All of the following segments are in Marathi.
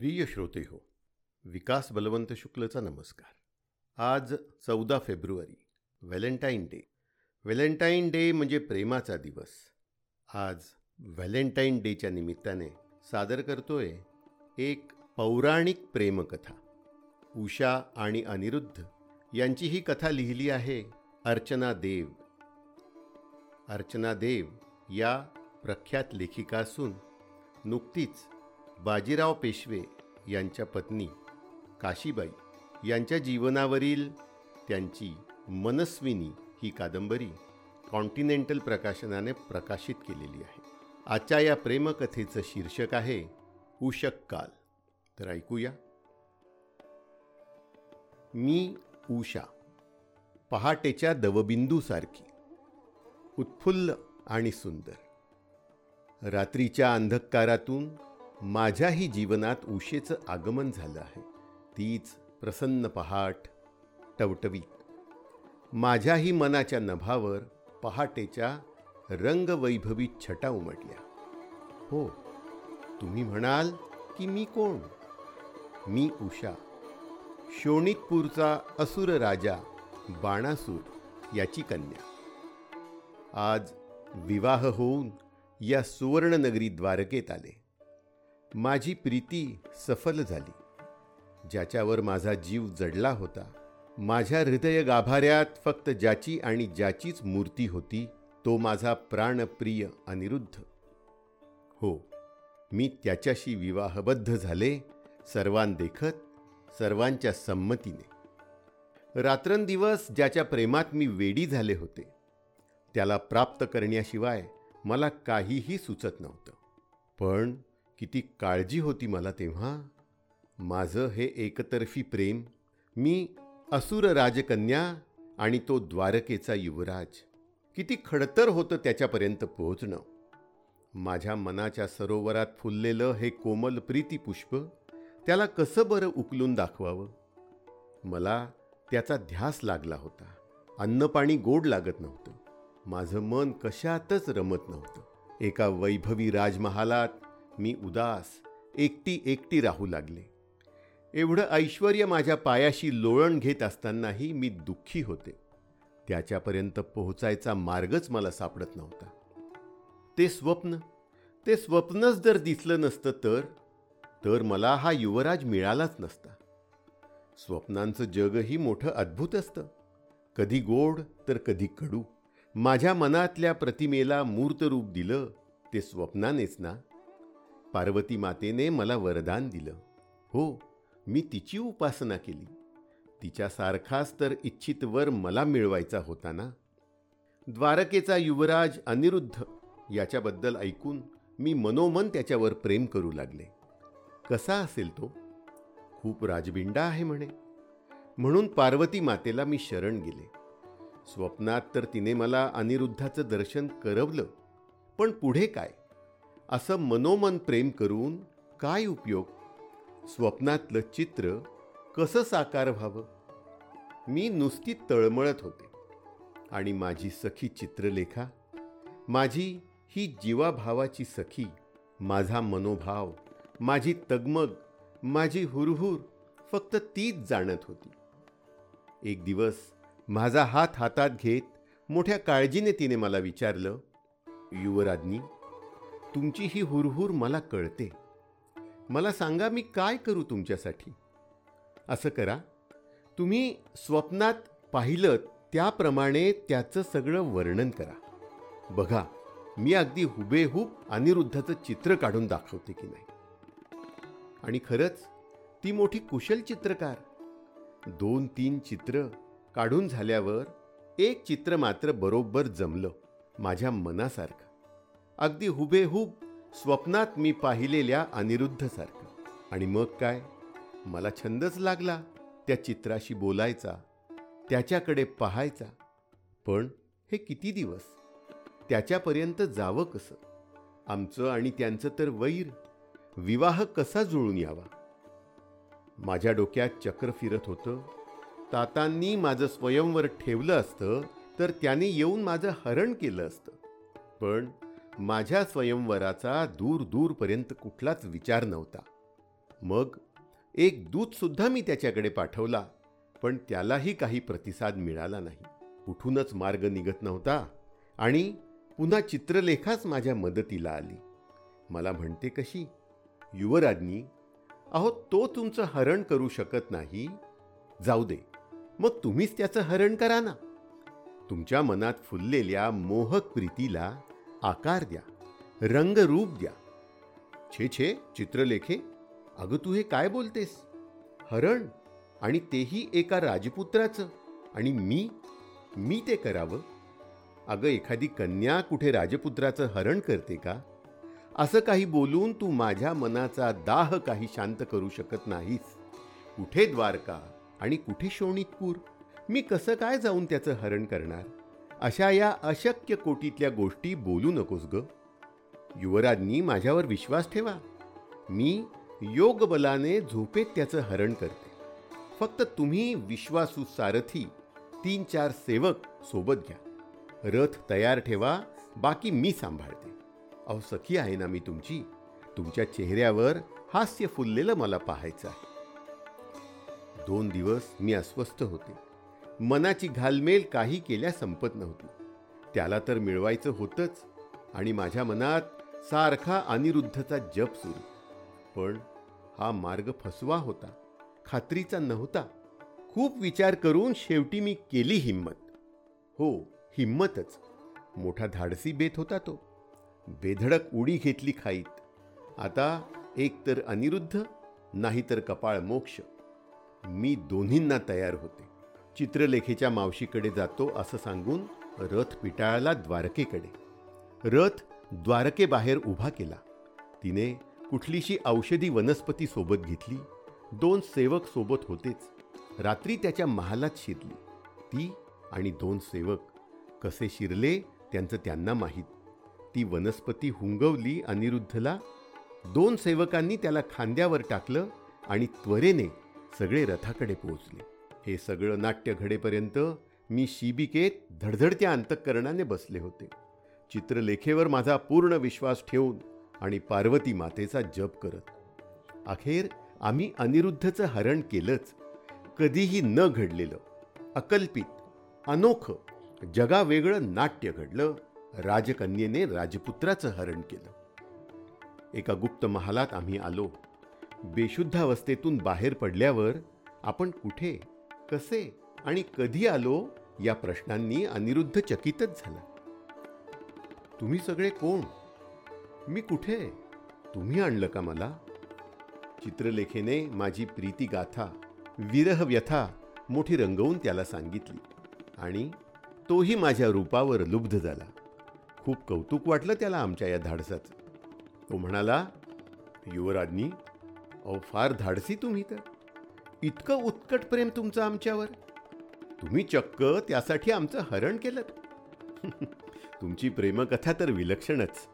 प्रिय श्रोते हो विकास बलवंत शुक्लचा नमस्कार. आज चौदा फेब्रुवारी व्हॅलेंटाईन डे. व्हॅलेंटाईन डे म्हणजे प्रेमाचा दिवस. आज व्हॅलेंटाईन डेच्या निमित्ताने सादर करतोय एक पौराणिक प्रेमकथा. उषा आणि अनिरुद्ध यांची ही कथा लिहिली आहे अर्चना देव. अर्चना देव या प्रख्यात लेखिका असून नुकतीच बाजीराव पेशवे यांच्या पत्नी काशीबाई यांच्या जीवनावरील त्यांची मनस्विनी ही कादंबरी कॉन्टिनेंटल प्रकाशनाने प्रकाशित केलेली आहे. आजच्या या प्रेमकथेचं शीर्षक आहे उषक काल. तर ऐकूया. मी उषा पहाटेच्या दवबिंदूसारखी उत्फुल्ल आणि सुंदर. रात्रीच्या अंधकारातून माझ्याही जीवनात उशेचं आगमन झालं आहे. तीच प्रसन्न पहाट टवटवीत माझ्याही मनाच्या नभावर पहाटेच्या रंगवैभवी छटा उमटल्या. हो तुम्ही म्हणाल की मी कोण? मी उषा. शोणितपूरचा असुर राजा बाणासूर याची कन्या. आज विवाह होऊन या सुवर्णनगरी द्वारकेत आले. माझी प्रीती सफल झाली. ज्याच्यावर माझा जीव जडला होता माझ्या हृदय गाभाऱ्यात फक्त ज्याची आणि ज्याचीच मूर्ती होती तो माझा प्राणप्रिय अनिरुद्ध. हो मी त्याच्याशी विवाहबद्ध झाले सर्वांदेखत सर्वांच्या संमतीने. रात्रंदिवस ज्याच्या प्रेमात मी वेडी झाले होते त्याला प्राप्त करण्याशिवाय मला काहीही सुचत नव्हतं. पण किती काळजी होती मला तेव्हा. माझं हे एकतर्फी प्रेम मी असुर राजकन्या आणि तो द्वारकेचा युवराज. किती खडतर होतं त्याच्यापर्यंत पोहोचणं. माझ्या मनाच्या सरोवरात फुललेलं हे कोमल प्रीतीपुष्प त्याला कसं बरं उकलून दाखवावं? मला त्याचा ध्यास लागला होता. अन्नपाणी गोड लागत नव्हतं. माझं मन कशातच रमत नव्हतं. एका वैभवी राजमहालात मी उदास एकटी एकटी राहू लागले. एवढं ऐश्वर माझ्या पायाशी लोळण घेत असतानाही मी दुःखी होते. त्याच्यापर्यंत पोहोचायचा मार्गच मला सापडत नव्हता. ते स्वप्न ते स्वप्नच जर दिसलं नसतं तर तर मला हा युवराज मिळालाच नसता. स्वप्नांचं जगही मोठं अद्भुत असतं. कधी गोड तर कधी कडू. माझ्या मनातल्या प्रतिमेला मूर्त रूप दिलं ते स्वप्नानेच ना? पार्वती मातेने मला वरदान दिलं. हो मी तिची उपासना केली. तिच्यासारखाच तर इच्छित वर मला मिळवायचा होता ना? द्वारकेचा युवराज अनिरुद्ध याच्याबद्दल ऐकून मी मनोमन त्याच्यावर प्रेम करू लागले. कसा असेल तो? खूप राजबिंडा आहे म्हणे. म्हणून पार्वती मातेला मी शरण गेले. स्वप्नात तर तिने मला अनिरुद्धाचं दर्शन करवलं. पण पुढे काय? असं मनोमन प्रेम करून काय उपयोग? स्वप्नातलं चित्र कसं साकार व्हावं? मी नुसती तळमळत होते. आणि माझी सखी चित्रलेखा माझी ही जीवाभावाची सखी माझा मनोभाव माझी तगमग माझी हुरहुर फक्त तीच जाणत होती. एक दिवस माझा हात हातात घेत मोठ्या काळजीने तिने मला विचारलं युवराज्ञी तुमची ही हुरहुर मला कळते. मला सांगा मी काय करू तुमच्यासाठी? असं करा. तुम्ही स्वप्नात पाहिलं त्याप्रमाणे त्याचं सगळं वर्णन करा. बघा मी अगदी हुबेहूब अनिरुद्धाचं चित्र काढून दाखवते की नाही. आणि खरंच ती मोठी कुशल चित्रकार. दोन तीन चित्र काढून झाल्यावर एक चित्र मात्र बरोबर जमलं माझ्या मनासारखं. अगदी हुबेहूब स्वप्नात मी पाहिलेल्या अनिरुद्धसारखं. आणि मग काय? मला छंदच लागला त्या चित्राशी बोलायचा त्याच्याकडे पाहायचा. पण हे किती दिवस? त्याच्यापर्यंत जावं कसं? आमचं आणि त्यांचं तर वैर. विवाह कसा जुळून यावा? माझ्या डोक्यात चक्र फिरत होतं. तातांनी माझं स्वयंवर ठेवलं असतं तर त्याने येऊन माझं हरण केलं असतं. पण माझ्या स्वयंवराचा दूर दूरपर्यंत कुठलाच विचार नव्हता. मग एक दूतसुद्धा मी त्याच्याकडे पाठवला पण त्यालाही काही प्रतिसाद मिळाला नाही. कुठूनच मार्ग निघत नव्हता आणि पुन्हा चित्रलेखाच माझ्या मदतीला आली. मला म्हणते कशी? युवराज्ञी अहो तो तुमचं हरण करू शकत नाही. जाऊ दे. मग तुम्हीच त्याचं हरण करा ना. तुमच्या मनात फुललेल्या मोहक प्रीतीला आकार द्या रंगरूप द्या. छे छे चित्रलेखे अगं तू हे काय बोलतेस? हरण आणि तेही एका राजपुत्राचं आणि मी मी ते करावं? अगं एखादी कन्या कुठे राजपुत्राचं हरण करते का? असं काही बोलून तू माझ्या मनाचा दाह काही शांत करू शकत नाहीस. कुठे द्वारका आणि कुठे शोणितपूर? मी कसं काय जाऊन त्याचं हरण करणार? अशा या अशक्य कोटीतल्या गोष्टी बोलू नकोस ग. युवराजनी माझ्यावर विश्वास ठेवा. मी योग बलाने झोपेत त्याचं हरण करते. फक्त तुम्ही विश्वासू सारथी तीन चार सेवक सोबत घ्या. रथ तयार ठेवा बाकी मी सांभाळते. अहो सखी आहे ना मी तुमची. तुमच्या चेहऱ्यावर हास्य फुललेलं मला पाहायचं आहे. दोन दिवस मी अस्वस्थ होते. मनाची घालमेल काही केल्या संपत नव्हती. त्याला तर मिळवायचं होतंच आणि माझ्या मनात सारखा अनिरुद्धचा जप सुरू. पण हा मार्ग फसवा होता खात्रीचा नव्हता. खूप विचार करून शेवटी मी केली हिंमत. हो हिंमतच. मोठा धाडसी बेत होता तो. बेधडक उडी घेतली खाईत. आता एक तर अनिरुद्ध नाहीतर कपाळ मोक्ष. मी दोन्हींना तयार होते. चित्रलेखेच्या मावशीकडे जातो असं सांगून रथ पिटाळला द्वारकेकडे. रथ द्वारकेबाहेर उभा केला. तिने कुठलीशी औषधी वनस्पती सोबत घेतली. दोन सेवक सोबत होतेच. रात्री त्याच्या महालात शिरली. ती आणि दोन सेवक कसे शिरले त्यांचं त्यांना माहीत. ती वनस्पती हुंगवली अनिरुद्धला. दोन सेवकांनी त्याला खांद्यावर टाकलं आणि त्वरेने सगळे रथाकडे पोहोचले. हे सगळं नाट्य घडेपर्यंत मी शिबिकेत धडधडत्या अंतःकरणाने बसले होते. चित्रलेखेवर माझा पूर्ण विश्वास ठेवून आणि पार्वती मातेचा जप करत. अखेर आम्ही अनिरुद्धचं हरण केलंच. कधीही न घडलेलं अकल्पित अनोखं जगावेगळं नाट्य घडलं राजकन्येने राजपुत्राचं हरण केलं. एका गुप्त महालात आम्ही आलो. बेशुद्धावस्थेतून बाहेर पडल्यावर आपण कुठे? कसे आणि कधी आलो या प्रश्नांनी अनिरुद्ध चकितच झाला. तुम्ही सगळे कोण? मी कुठे? तुम्ही आणलं का मला? चित्रलेखेने माझी प्रीती गाथा विरह व्यथा मोठी रंगवून त्याला सांगितली आणि तोही माझ्या रूपावर लुब्ध झाला. खूप कौतुक वाटलं त्याला आमच्या या धाडसाचं. तो म्हणाला युवराजनी अहो फार धाडसी तुम्ही तर. इतकं उत्कट प्रेम तुमचं आमच्यावर? तुम्ही चक्क त्यासाठी आमचं हरण केलं. तुमची प्रेमकथा तर विलक्षणच.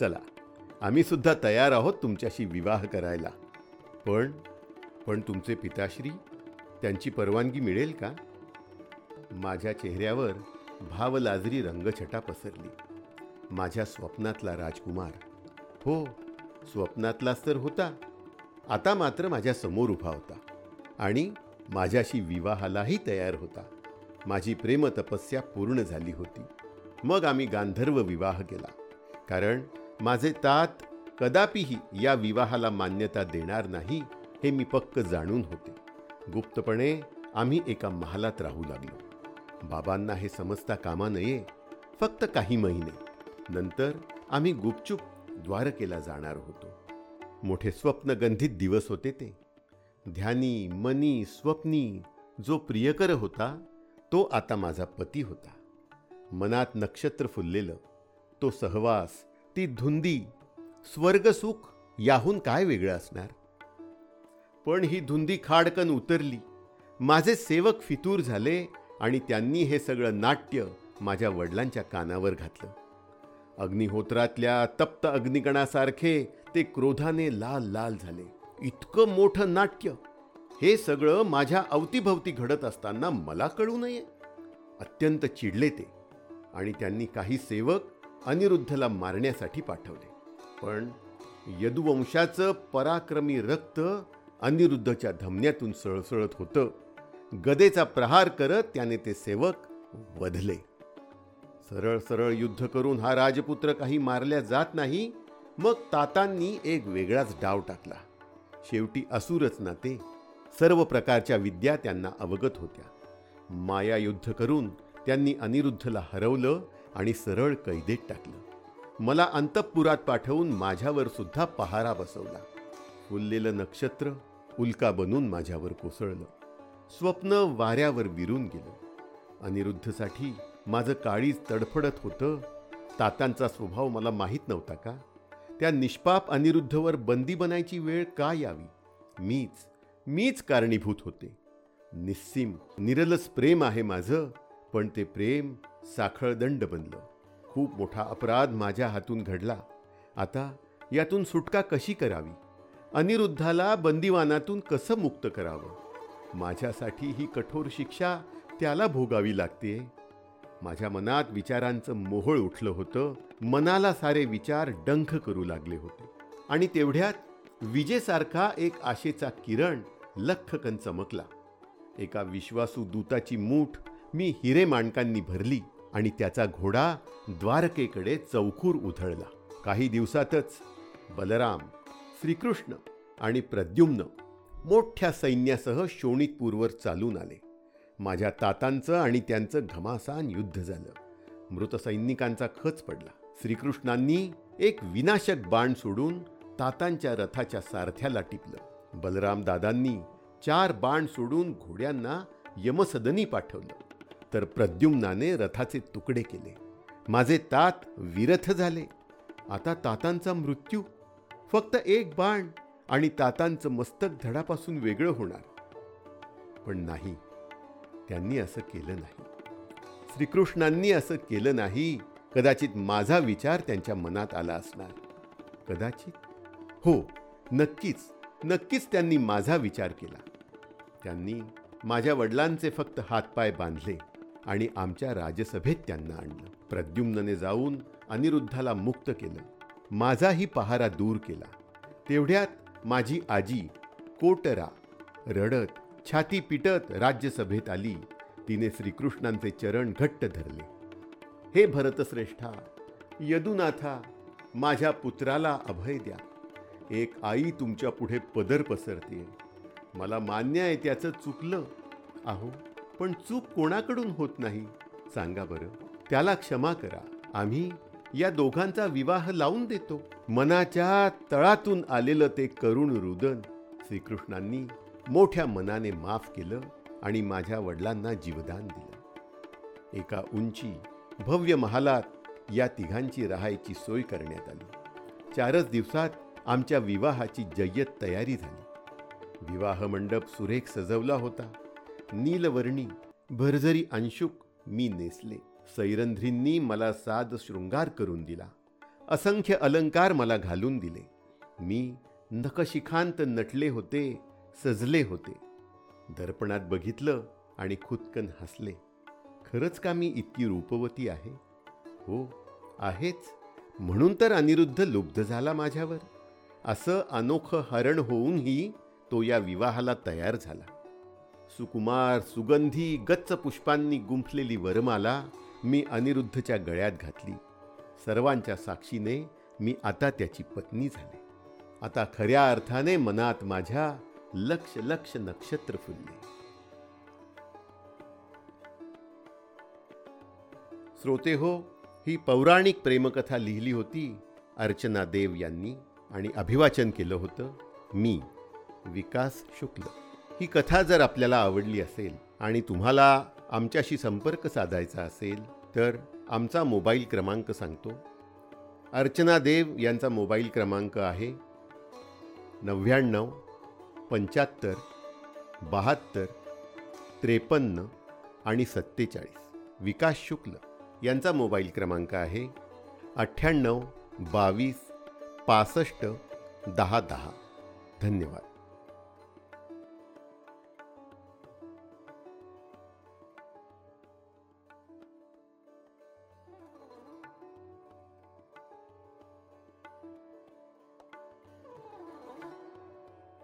चला आम्ही सुद्धा तयार आहोत तुमच्याशी विवाह करायला. पण पण तुमचे पिताश्री त्यांची परवानगी मिळेल का? माझ्या चेहऱ्यावर भावलाजरी रंगछटा पसरली. माझ्या स्वप्नातला राजकुमार. हो स्वप्नातलाच तर होता. आता मात्र माझ्यासमोर उभा होता. आणि माझ्याशी विवाहालाही तयार होता. माझी प्रेमतपस्या पूर्ण झाली होती. मग आम्ही गांधर्व विवाह केला. कारण माझे तात कदापिही या विवाहाला मान्यता देणार नाही हे मी पक्क जाणून होते. गुप्तपणे आम्ही एका महालात राहू लागलो. बाबांना हे समजता कामा नये फक्त काही महिने. नंतर आम्ही गुपचूप द्वारकेला जाणार होतो. मोठे स्वप्नगंधित दिवस होते ते. ध्यानी मनी स्वप्नी जो प्रियकर होता तो आता माझा पती होता. मनात नक्षत्र फुललेलं तो सहवास ती धुंदी स्वर्गसुख याहून काय वेगळं असणार? पण ही धुंदी खाडकन उतरली माझे सेवक फितूर झाले आणि त्यांनी हे सगळं नाट्य माझ्या वडिलांच्या कानावर घातलं. अग्निहोत्रातल्या तप्त अग्निकणासारखे ते क्रोधाने लाल लाल झाले. इतकं मोठं नाट्य. हे सगळं माझ्या अवतीभवती घडत असताना मला कळू नये. अत्यंत चिडले ते आणि त्यांनी काही सेवक अनिरुद्धला मारण्यासाठी पाठवले. पण यदुवंशाचं पराक्रमी रक्त अनिरुद्धच्या धमन्यातून सळसळत होतं. गदेचा प्रहार करत त्याने ते सेवक वधले. सरळ सरळ युद्ध करून हा राजपुत्र काही मारल्या जात नाही. मग तातांनी एक वेगळाच डाव टाकला. शेवटी असुरच ना ते. सर्व प्रकारच्या विद्या त्यांना अवगत होत्या. माया युद्ध करून त्यांनी अनिरुद्धला हरवलं आणि सरळ कैदेत टाकलं. मला अंतपुरात पाठवून माझ्यावर सुद्धा पहारा बसवला. फुललेलं नक्षत्र उल्का बनून माझ्यावर कोसळलं. स्वप्न वाऱ्यावर विरून गेलं. अनिरुद्धसाठी माझं काळीज तडफडत होतं. तातांचा स्वभाव मला माहीत नव्हता का? त्या निष्पाप अनिरुद्धवर बंदी बनायची वेळ का यावी? मीच मीच कारणीभूत होते. निस्सीम निरलस प्रेम आहे माझं पण ते प्रेम साखळदंड बनलं. खूप मोठा अपराध माझ्या हातून घडला. आता यातून सुटका कशी करावी? अनिरुद्धाला बंदिवानातून कसं मुक्त करावं? माझ्यासाठी ही कठोर शिक्षा त्याला भोगावी लागते माझ्या मनात विचारांचं मोहळ उठलं होतं. मनाला सारे विचार डंख करू लागले होते. आणि तेवढ्यात विजेसारखा एक आशेचा किरण लख्खकन चमकला. एका विश्वासू दूताची मूठ मी हिरे माणकांनी भरली आणि त्याचा घोडा द्वारकेकडे चौखूर उधळला. काही दिवसातच बलराम श्रीकृष्ण आणि प्रद्युम्न मोठ्या सैन्यासह शोणितपूरवर चालून आले. माझ्या तातांचं आणि त्यांचं घमासान युद्ध झालं. मृत सैनिकांचा खच पडला. श्रीकृष्णांनी एक विनाशक बाण सोडून तातांच्या रथाच्या सारथ्याला टिपलं. बलराम दादांनी चार बाण सोडून घोड्यांना यमसदनी पाठवलं. तर प्रद्युम्नाने रथाचे तुकडे केले. माझे तात विरथ झाले. आता तातांचा मृत्यू. फक्त एक बाण आणि तातांचं मस्तक धडापासून वेगळं होणार. पण नाही. त्यांनी असं केलं नाही. श्रीकृष्णांनी असं केलं नाही. कदाचित माझा विचार त्यांच्या मनात आला असणार. कदाचित? हो नक्कीच. नक्कीच त्यांनी माझा विचार केला. त्यांनी माझ्या वडिलांचे फक्त हातपाय बांधले आणि आमच्या राजसभेत त्यांना आणलं. प्रद्युम्नने जाऊन अनिरुद्धाला मुक्त केलं. माझाही पहारा दूर केला. तेवढ्यात माझी आजी कोटरा रडत छाती पिटत राज्यसभेत आली. तिने श्रीकृष्णांचे चरण घट्ट धरले. हे भरतश्रेष्ठा यदुनाथा माझ्या पुत्राला अभय द्या. एक आई तुमच्यापुढे पदर पसरते. मला मान्य आहे त्याचं चुकलं. आहो पण चूक कोणाकडून होत नाही? सांगा बरं. त्याला क्षमा करा. आम्ही या दोघांचा विवाह लावून देतो. मनाच्या तळातून आलेलं ते करुण रुदन श्रीकृष्णांनी मोठ्या मनाने माफ केलं आणि माझ्या वडिलांना जीवदान दिलं. एका उंची भव्य महालात या तिघांची राहायची सोय करण्यात आली. चारच दिवसात आमच्या विवाहाची जय्यत तयारी झाली. विवाह मंडप सुरेख सजवला होता. नीलवर्णी भरझरी अंशुक मी नेसले. सैरंध्रींनी मला साद शृंगार करून दिला. असंख्य अलंकार मला घालून दिले. मी नकशिखांत नटले होते. सजले होते. दर्पणात बघितलं आणि खुदकन हसले. खरंच का मी इतकी रूपवती आहे? हो आहेच. म्हणून तर अनिरुद्ध लुब्ध झाला माझ्यावर. असं अनोखं हरण होऊनही तो या विवाहाला तयार झाला. सुकुमार सुगंधी गच्च पुष्पांनी गुंफलेली वरमाला मी अनिरुद्धच्या गळ्यात घातली. सर्वांच्या साक्षीने मी आता त्याची पत्नी झाले. आता खऱ्या अर्थाने मनात माझ्या लक्ष लक्ष नक्षत्र फुलले. श्रोते हो ही पौराणिक प्रेमकथा लिहिली होती अर्चना देव यांनी आणि अभिवाचन केलं होतं मी विकास शुक्ल. ही कथा जर आपल्याला आवडली असेल आणि तुम्हाला आमच्याशी संपर्क साधायचा असेल तर आमचा मोबाईल क्रमांक सांगतो. अर्चना देव यांचा मोबाईल क्रमांक आहे नव्याण्णव पंच्याहत्तर बहात्तर त्रेपन्न आणि सत्तेचाळीस. विकास शुक्ल यांचा मोबाईल क्रमांक आहे अठ्ठ्याण्णव बावीस पासष्ट दहा दहा. धन्यवाद.